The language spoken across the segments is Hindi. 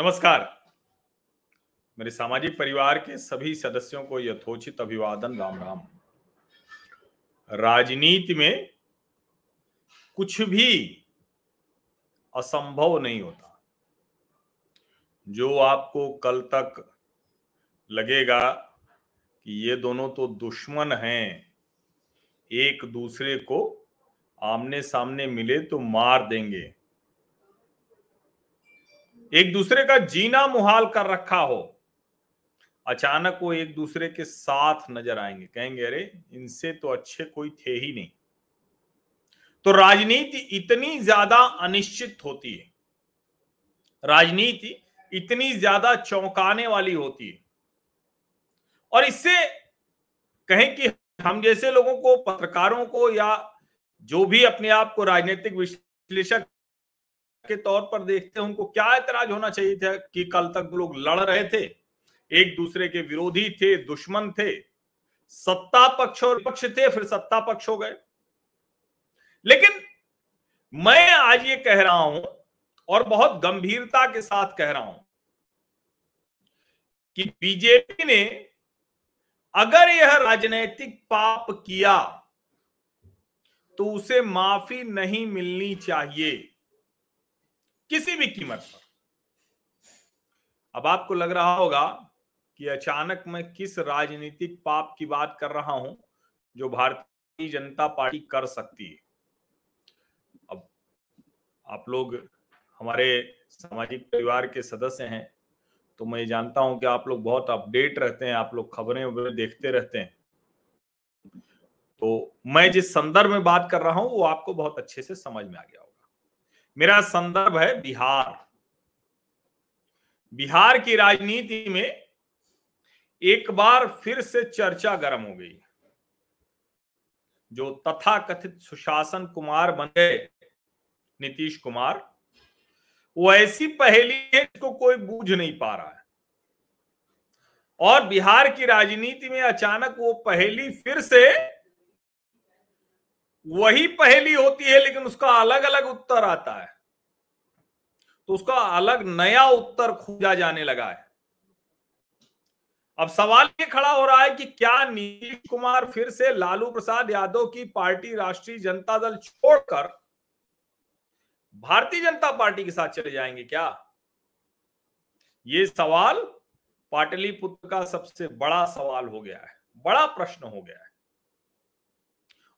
नमस्कार। मेरे सामाजिक परिवार के सभी सदस्यों को यथोचित अभिवादन, राम राम। राजनीति में कुछ भी असंभव नहीं होता। जो आपको कल तक लगेगा कि ये दोनों तो दुश्मन हैं, एक दूसरे को आमने सामने मिले तो मार देंगे। एक दूसरे का जीना मुहाल कर रखा हो। अचानक वो एक दूसरे के साथ नज़र आएँगे। कहेंगे, अरे, इनसे तो अच्छे कोई थे ही नहीं। तो राजनीति इतनी ज़्यादा अनिश्चित होती है। राजनीति इतनी ज़्यादा चौंकाने वाली होती है। और इससे कहें कि हम जैसे लोगों को, पत्रकारों को या जो भी अपने आप को राजनीतिक विश्लेषक के तौर पर देखते हैं, उनको क्या ऐतराज होना चाहिए था कि कल तक लोग लड़ रहे थे, एक दूसरे के विरोधी थे, दुश्मन थे, सत्ता पक्ष और पक्ष थे, फिर सत्ता पक्ष हो गए। लेकिन मैं आज ये कह रहा हूँ और बहुत गंभीरता के साथ कह रहा हूँ कि बीजेपी ने अगर यह राजनैतिक पाप किया तो उसे माफ़ी नहीं मिलनी चाहिए। किसी भी कीमत पर। अब आपको लग रहा होगा कि अचानक मैं किस राजनीतिक पाप की बात कर रहा हूँ जो भारतीय जनता पार्टी कर सकती है। अब आप लोग हमारे सामाजिक परिवार के सदस्य हैं तो मैं जानता हूँ कि आप लोग बहुत अपडेट रहते हैं, आप लोग खबरें वगैरह देखते रहते हैं। तो मैं जिस संदर्भ में बात कर रहा हूँ, वो आपको बहुत अच्छे से समझ में आ गया मेरा संदर्भ है बिहार। बिहार की राजनीति में एक बार फिर से चर्चा गर्म हो गई। जो तथा कथित सुशासन कुमार बन गए, नीतीश कुमार, वो ऐसी पहेली है जिसको कोई बूझ नहीं पा रहा है। और बिहार की राजनीति में अचानक वो पहेली फिर से वही पहेली होती है, लेकिन उसका अलग अलग उत्तर आता है। तो उसका अलग नया उत्तर खोजा जाने लगा है। अब सवाल ये खड़ा हो रहा है कि क्या नीतीश कुमार फिर से लालू प्रसाद यादव की पार्टी राष्ट्रीय जनता दल छोड़कर भारतीय जनता पार्टी के साथ चले जाएँगे क्या? ये सवाल पाटलिपुत्र का सबसे बड़ा सवाल हो गया है, बड़ा प्रश्न हो गया है।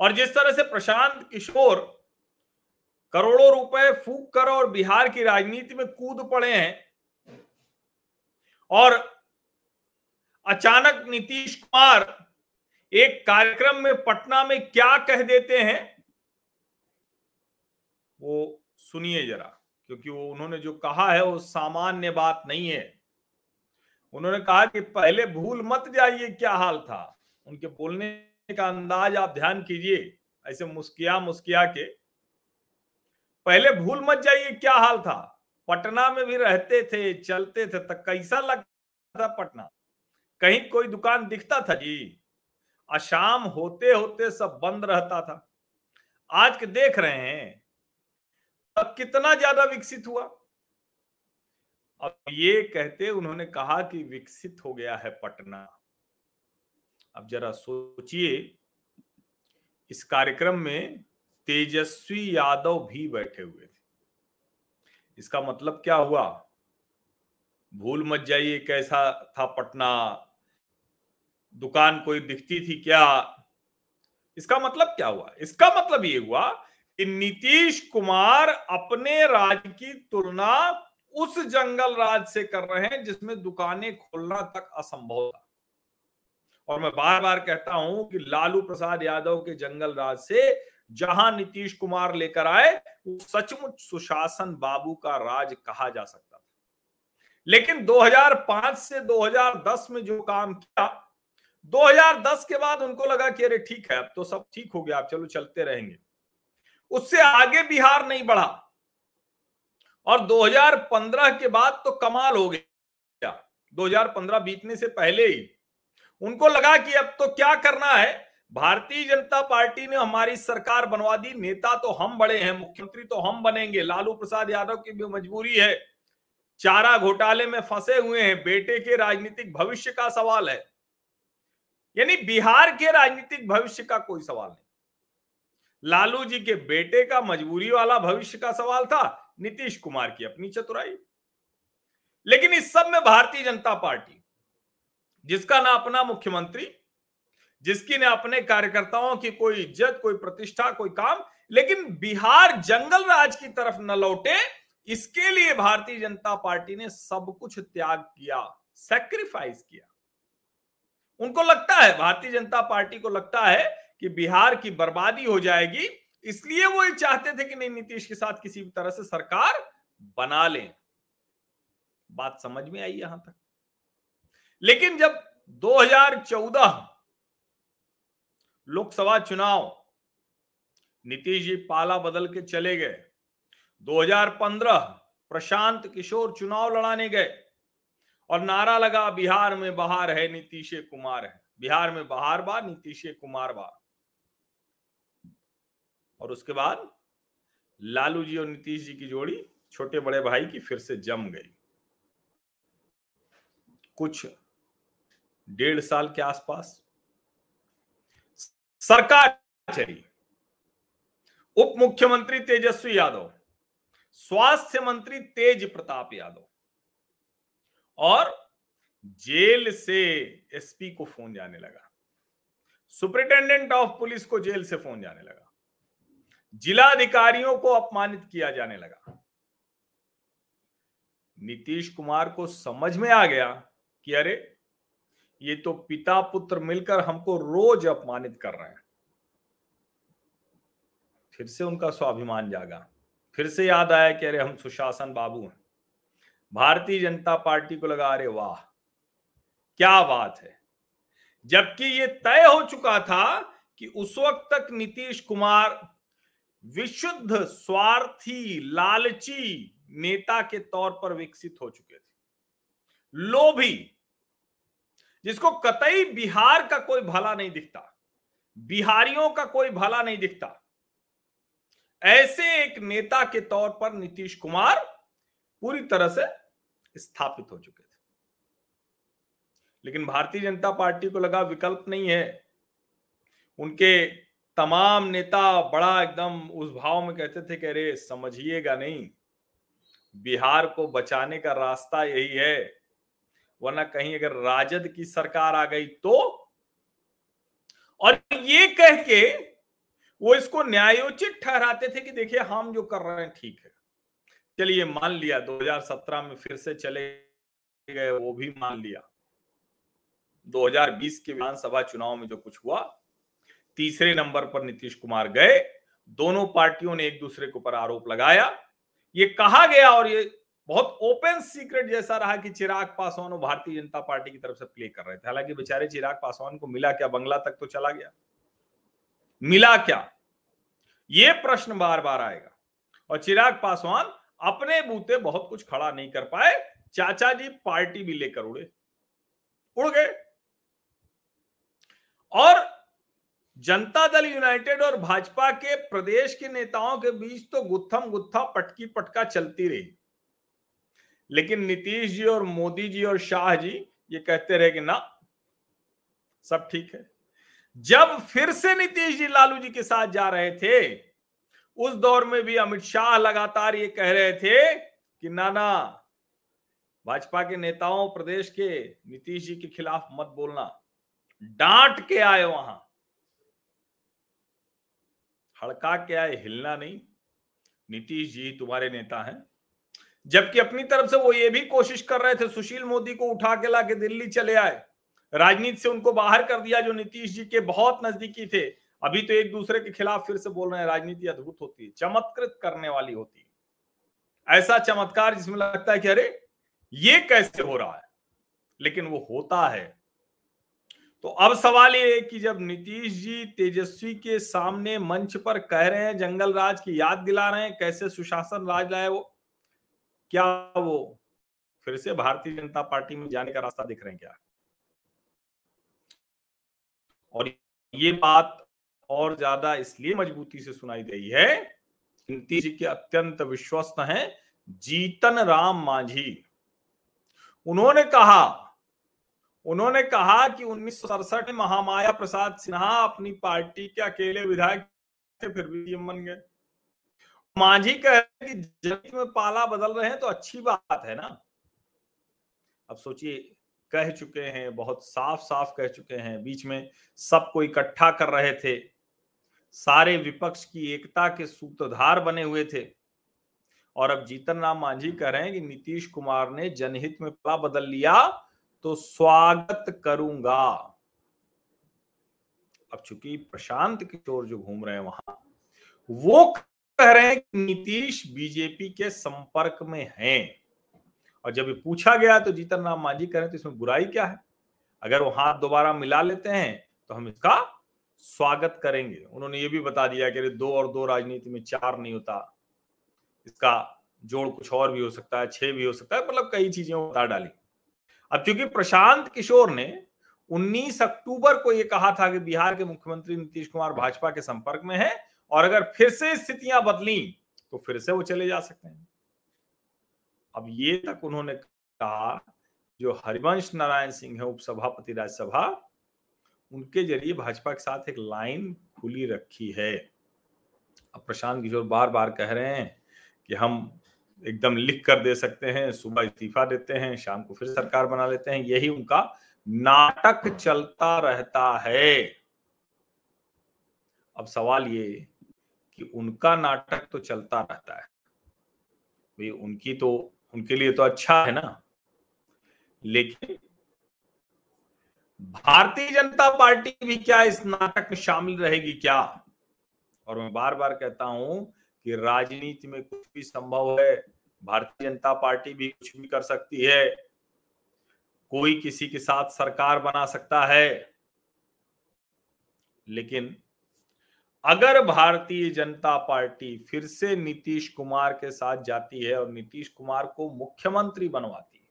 और जिस तरह से प्रशांत किशोर करोड़ों रुपए फूक कर और बिहार की राजनीति में कूद पड़े हैं और अचानक नीतीश कुमार एक कार्यक्रम में पटना में क्या कह देते हैं, वो सुनिए जरा, क्योंकि वो उन्होंने जो कहा है वो सामान्य बात नहीं है। उन्होंने कहा कि पहले भूल मत जाइए क्या हाल था। उनके बोलने का अंदाज आप ध्यान कीजिए, ऐसे मुस्किया मुस्किया के। पहले भूल मत जाइए क्या हाल था। पटना में भी रहते थे, चलते थे तो कैसा लगता था पटना? कहीं कोई दुकान दिखता था? जी। अशाम होते होते सब बंद रहता था। आज के देख रहे हैं अब कितना ज़्यादा विकसित हुआ। अब ये कहते उन्होंने कहा कि विकसित हो गया है पटना। अब जरा सोचिए, इस कार्यक्रम में तेजस्वी यादव भी बैठे हुए थे। इसका मतलब क्या हुआ? भूल मत जाइए कैसा था पटना। दुकान कोई दिखती थी क्या? इसका मतलब क्या हुआ? इसका मतलब ये हुआ कि नीतीश कुमार अपने राज्य की तुलना उस जंगल राज से कर रहे हैं जिसमें दुकानें खोलना तक असंभव था। और मैं बार बार कहता हूँ कि लालू प्रसाद यादव के जंगल राज से जहाँ नीतीश कुमार लेकर आए, वो सचमुच सुशासन बाबू का राज कहा जा सकता था। लेकिन 2005 से 2010 में जो काम किया 2010 के बाद उनको लगा कि अरे ठीक है, अब तो सब ठीक हो गया, अब चलो चलते रहेंगे। उससे आगे बिहार नहीं बढ़ा। और 2015 के बाद तो कमाल हो गया। 2015 बीतने से पहले ही उनको लगा कि अब तो क्या करना है? भारतीय जनता पार्टी ने हमारी सरकार बनवा दी, नेता तो हम बड़े हैं, मुख्यमंत्री तो हम बनेंगे, लालू प्रसाद यादव की भी मजबूरी है। चारा घोटाले में फंसे हुए हैं, बेटे के राजनीतिक भविष्य का सवाल है। यानी बिहार के राजनीतिक भविष्य का कोई सवाल नहीं। लालू जी के बेटे का मजबूरी वाला भविष्य का सवाल था, नीतीश कुमार की अपनी चतुराई। लेकिन इस सब में भारतीय जनता पार्टी जिसका ना अपना मुख्यमंत्री, जिसकी ने अपने कार्यकर्ताओं की कोई इज़्ज़त, कोई प्रतिष्ठा, कोई काम, लेकिन बिहार जंगल राज की तरफ़ न लौटे, इसके लिए भारतीय जनता पार्टी ने सब कुछ त्याग किया सेक्रीफाइस किया। उनको लगता है, भारतीय जनता पार्टी को लगता है कि बिहार की बर्बादी हो जाएगी, इसलिए वो ये चाहते थे कि नहीं, नीतीश के साथ किसी भी तरह से सरकार बना लें। बात समझ में आई यहाँ तक? लेकिन जब 2014 लोकसभा चुनाव नीतीश जी पाला बदल के चले गए 2015 प्रशांत किशोर चुनाव लड़ाने गए, और नारा लगा बिहार में बहार है नीतीश कुमार है। बिहार में बहार बा, नीतीश कुमार बा। और उसके बाद लालू जी और नीतीश जी की जोड़ी छोटे बड़े भाई की फिर से जम गई। कुछ डेढ़ साल के आसपास सरकार चली। उप मुख्यमंत्री तेजस्वी यादव, स्वास्थ्य मंत्री तेज प्रताप यादव और जेल से एसपी को फ़ोन जाने लगा। सुपरिटेंडेंट ऑफ़ पुलिस को जेल से फ़ोन जाने लगा। जिला अधिकारियों को अपमानित किया जाने लगा। नीतीश कुमार को समझ में आ गया कि अरे ये तो पिता पुत्र मिलकर हमको रोज अपमानित कर रहे हैं। फिर से उनका स्वाभिमान जागा। फिर से याद आया कि अरे हम सुशासन बाबू हैं। भारतीय जनता पार्टी को लगा, अरे वाह, क्या बात है। जबकि ये तय हो चुका था कि उस वक्त तक नीतीश कुमार विशुद्ध, स्वार्थी, लालची नेता के तौर पर विकसित हो चुके थे। लोभी जिसको कतई बिहार का कोई भला नहीं दिखता, बिहारियों का कोई भला नहीं दिखता। ऐसे एक नेता के तौर पर नीतीश कुमार पूरी तरह से स्थापित हो चुके थे। लेकिन भारतीय जनता पार्टी को लगा विकल्प नहीं है। उनके तमाम नेता बड़ा एकदम उस भाव में कहते थे कि अरे समझिएगा नहीं, बिहार को बचाने का रास्ता यही है। वरना कहीं अगर राजद की सरकार आ गई तो? और ये कह के वो इसको न्यायोचित ठहराते थे कि देखिए, हम जो कर रहे हैं ठीक है। चलिए, मान लिया 2017 में फिर से चले गए, वो भी मान लिया। 2020 के विधानसभा चुनाव में जो कुछ हुआ, तीसरे नंबर पर नीतीश कुमार गए, दोनों पार्टियों ने एक दूसरे के ऊपर आरोप लगाया। ये कहा गया और ये बहुत ओपन सीक्रेट जैसा रहा कि चिराग पासवान भारतीय जनता पार्टी की तरफ़ से प्ले कर रहे थे। हालाँकि बेचारे चिराग पासवान को मिला क्या? बंगला तक तो चला गया। मिला क्या? ये प्रश्न बार बार आएगा। और चिराग पासवान अपने बूते बहुत कुछ खड़ा नहीं कर पाए। चाचा जी पार्टी भी लेकर उड़े। उड़ गए। और जनता दल यूनाइटेड और भाजपा के प्रदेश के नेताओं के बीच तो गुत्थम गुत्था पटकी पटका चलती रही। लेकिन नीतीश जी और मोदी जी और शाह जी ये कहते रहे कि ना, सब ठीक है। जब फिर से नीतीश जी लालू जी के साथ जा रहे थे, उस दौर में भी अमित शाह लगातार ये कह रहे थे कि नाना, भाजपा के नेताओं, प्रदेश के नीतीश जी के खिलाफ मत बोलना। डांट के आए वहाँ। हड़का के आए, हिलना नहीं। नीतीश जी तुम्हारे नेता हैं। जबकि अपनी तरफ़ से वो ये भी कोशिश कर रहे थे, सुशील मोदी को उठा के लाके दिल्ली चले आए। राजनीति से उनको बाहर कर दिया, जो नीतीश जी के बहुत नजदीकी थे। अभी तो एक दूसरे के खिलाफ फिर से बोल रहे हैं, राजनीति अद्भुत होती है, चमत्कृत करने वाली होती है। ऐसा चमत्कार जिसमें लगता है कि अरे, ये कैसे हो रहा है? लेकिन वो होता है। तो अब सवाल ये कि जब नीतीश जी तेजस्वी के सामने मंच पर कह रहे हैं, जंगल राज की याद दिला रहे हैं, कैसे सुशासन राज लाए वो क्या वो फिर से भारतीय जनता पार्टी में जाने का रास्ता दिख रहे हैं क्या? और ये बात और ज़्यादा इसलिए मजबूती से सुनाई रही है नीतीश जी के अत्यंत विश्वस्त हैं, जीतन राम मांझी। उन्होंने कहा उन्होंने कहा कि उन्नीस सौ सड़सठ में महामाया प्रसाद सिन्हा अपनी पार्टी के अकेले विधायक थे, फिर भी सीएम बन गए। मांझी कह रहे कि ज़मीन में पाला बदल रहे हैं तो अच्छी बात है ना। अब सोचिए, कह चुके हैं, बहुत साफ़ साफ़ कह चुके हैं, बीच में सबको इकट्ठा कर रहे थे। सारे विपक्ष की एकता के सूत्रधार बने हुए थे। और अब जीतन राम मांझी कह रहे हैं कि नीतीश कुमार ने जनहित में पला बदल लिया तो स्वागत करूँगा। अब चूँकि प्रशांत किशोर जो घूम रहे हैं वहाँ, वो कह रहे हैं कि नीतीश बीजेपी के संपर्क में हैं। और जब ये पूछा गया तो जीतन राम मांझी कह रहे हैं तो इसमें बुराई क्या है? अगर वो हाथ दोबारा मिला लेते हैं तो हम इसका स्वागत करेंगे। उन्होंने ये भी बता दिया कि दो और दो राजनीति में चार नहीं होता। इसका जोड़ कुछ और भी हो सकता है, छह भी हो सकता है मतलब कई चीज़ें बता डाली। अब क्योंकि प्रशांत किशोर ने 19 अक्टूबर को यह कहा था कि बिहार के मुख्यमंत्री नीतीश कुमार भाजपा के संपर्क में है और अगर फिर से स्थितियाँ बदली तो फिर से वो चले जा सकते हैं। अब ये तक उन्होंने कहा, जो हरिवंश नारायण सिंह है, उपसभापति, राज्यसभा, उनके ज़रिए भाजपा के साथ एक लाइन खुली रखी है। अब प्रशांत किशोर बार बार कह रहे हैं कि हम एकदम लिख कर दे सकते हैं, सुबह इस्तीफा देते हैं, शाम को फिर सरकार बना लेते हैं, यही उनका नाटक चलता रहता है। अब सवाल ये कि उनका नाटक तो चलता रहता है। भाई, उनकी तो उनके लिए तो अच्छा है ना। लेकिन भारतीय जनता पार्टी भी क्या इस नाटक में शामिल रहेगी क्या? और मैं बार बार कहता हूँ कि राजनीति में कुछ भी संभव है, भारतीय जनता पार्टी भी कुछ भी कर सकती है। कोई किसी के साथ सरकार बना सकता है। लेकिन अगर भारतीय जनता पार्टी फिर से नीतीश कुमार के साथ जाती है और नीतीश कुमार को मुख्यमंत्री बनवाती है,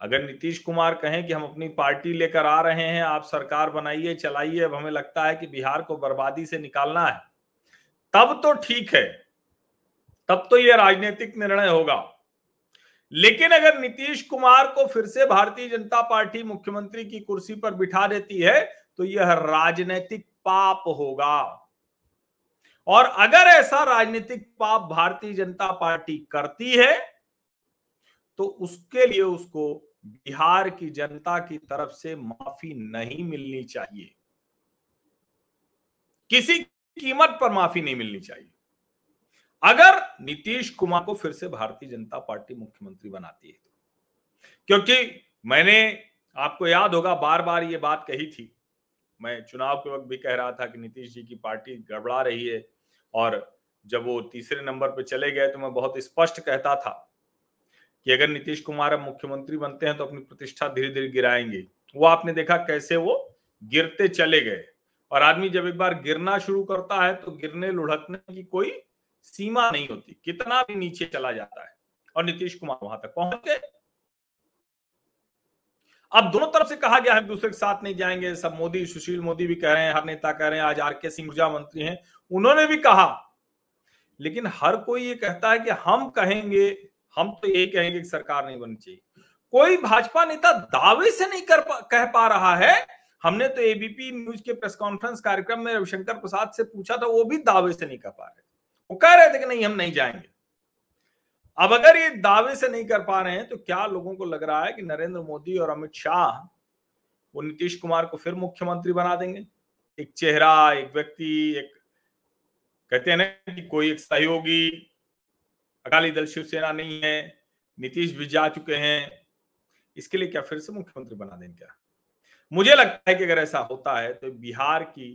अगर नीतीश कुमार कहें कि हम अपनी पार्टी लेकर आ रहे हैं, आप सरकार बनाइए, चलाइए, अब हमें लगता है कि बिहार को बर्बादी से निकालना है, तब तो ठीक है, तब तो यह राजनीतिक निर्णय होगा। लेकिन अगर नीतीश कुमार को फिर से भारतीय जनता पार्टी मुख्यमंत्री की कुर्सी पर बिठा देती है तो यह राजनीतिक पाप होगा। और अगर ऐसा राजनीतिक पाप भारतीय जनता पार्टी करती है तो उसके लिए उसको बिहार की जनता की तरफ़ से माफ़ी नहीं मिलनी चाहिए। किसी कीमत पर माफ़ी नहीं मिलनी चाहिए। अगर नीतीश कुमार को फिर से भारतीय जनता पार्टी मुख्यमंत्री बनाती है तो। क्योंकि मैंने आपको याद होगा बार बार ये बात कही थी मैं चुनाव के वक्त भी कह रहा था कि नीतीश जी की पार्टी गड़बड़ा रही है और जब वो तीसरे नंबर पर चले गए तो मैं बहुत स्पष्ट कहता था कि अगर नीतीश कुमार अब मुख्यमंत्री बनते हैं तो अपनी प्रतिष्ठा धीरे धीरे गिराएँगे। वो आपने देखा कैसे वो गिरते चले गए। और आदमी जब एक बार गिरना शुरू करता है तो गिरने लुढ़कने की कोई सीमा नहीं होती। कितना भी नीचे चला जाता है और नीतीश कुमार वहाँ तक पहुँच गए। अब दोनों तरफ़ से कहा गया है दूसरे के साथ नहीं जाएँगे। सब मोदी सुशील मोदी भी कह रहे हैं हर नेता कह रहे हैं आज आर के सिंह ऊर्जा मंत्री हैं उन्होंने भी कहा। लेकिन हर कोई ये कहता है कि हम कहेंगे हम तो यही कहेंगे कि सरकार नहीं बननी चाहिए। कोई भाजपा नेता दावे से नहीं कर पा, कह पा रहा है। हमने तो एबीपी न्यूज़ के प्रेस कॉन्फ्रेंस कार्यक्रम में रविशंकर प्रसाद से पूछा था वो भी दावे से नहीं कर पा रहे। वो कह रहे थे कि नहीं हम नहीं जाएँगे। अब अगर ये दावे से नहीं कर पा रहे हैं तो क्या लोगों को लग रहा है कि नरेंद्र मोदी और अमित शाह वो नीतीश कुमार को फिर मुख्यमंत्री बना देंगे? एक चेहरा, एक व्यक्ति, एक कहते हैं ना कि कोई एक सहयोगी, अकाली दल शिवसेना नहीं है, नीतीश भी जा चुके हैं, इसके लिए क्या फिर से मुख्यमंत्री बना देंगे क्या? मुझे लगता है कि अगर ऐसा होता है तो बिहार की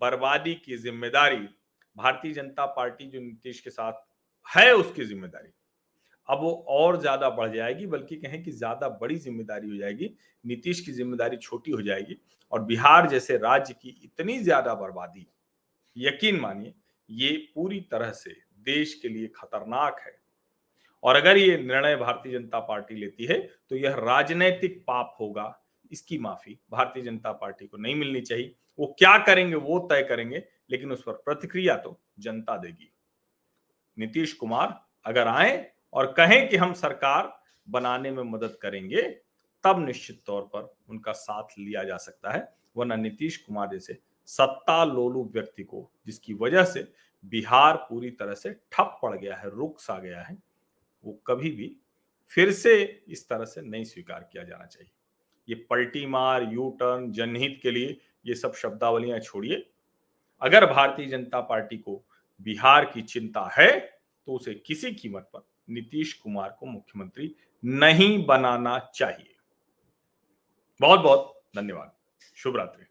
बर्बादी की ज़िम्मेदारी, भारतीय जनता पार्टी जो नीतीश के साथ है, उसकी ज़िम्मेदारी। अब वो और ज़्यादा बढ़ जाएगी, बल्कि कहें कि ज़्यादा बड़ी ज़िम्मेदारी हो जाएगी, नीतीश की ज़िम्मेदारी छोटी हो जाएगी और बिहार जैसे राज्य की इतनी ज़्यादा बर्बादी, यकीन मानिए, ये पूरी तरह से देश के लिए खतरनाक है। और अगर ये निर्णय भारतीय जनता पार्टी लेती है तो यह राजनैतिक पाप होगा, इसकी माफ़ी भारतीय जनता पार्टी को नहीं मिलनी चाहिए। वो क्या करेंगे, वो तय करेंगे, लेकिन उस पर प्रतिक्रिया तो जनता देगी। नीतीश कुमार, अगर आए और कहें कि हम सरकार बनाने में मदद करेंगे, तब निश्चित तौर पर उनका साथ लिया जा सकता है। वरना नीतीश कुमार जैसे सत्ता लोलू व्यक्ति को, जिसकी वजह से बिहार पूरी तरह से ठप पड़ गया है, रुक सा गया है, वो कभी भी फिर से इस तरह से नहीं स्वीकार किया जाना चाहिए। ये पलटी मार यू टर्न जनहित के लिए ये सब शब्दावलियाँ छोड़िए। अगर भारतीय जनता पार्टी को बिहार की चिंता है तो उसे किसी कीमत पर नीतीश कुमार को मुख्यमंत्री नहीं बनाना चाहिए। बहुत बहुत धन्यवाद। शुभ रात्रि।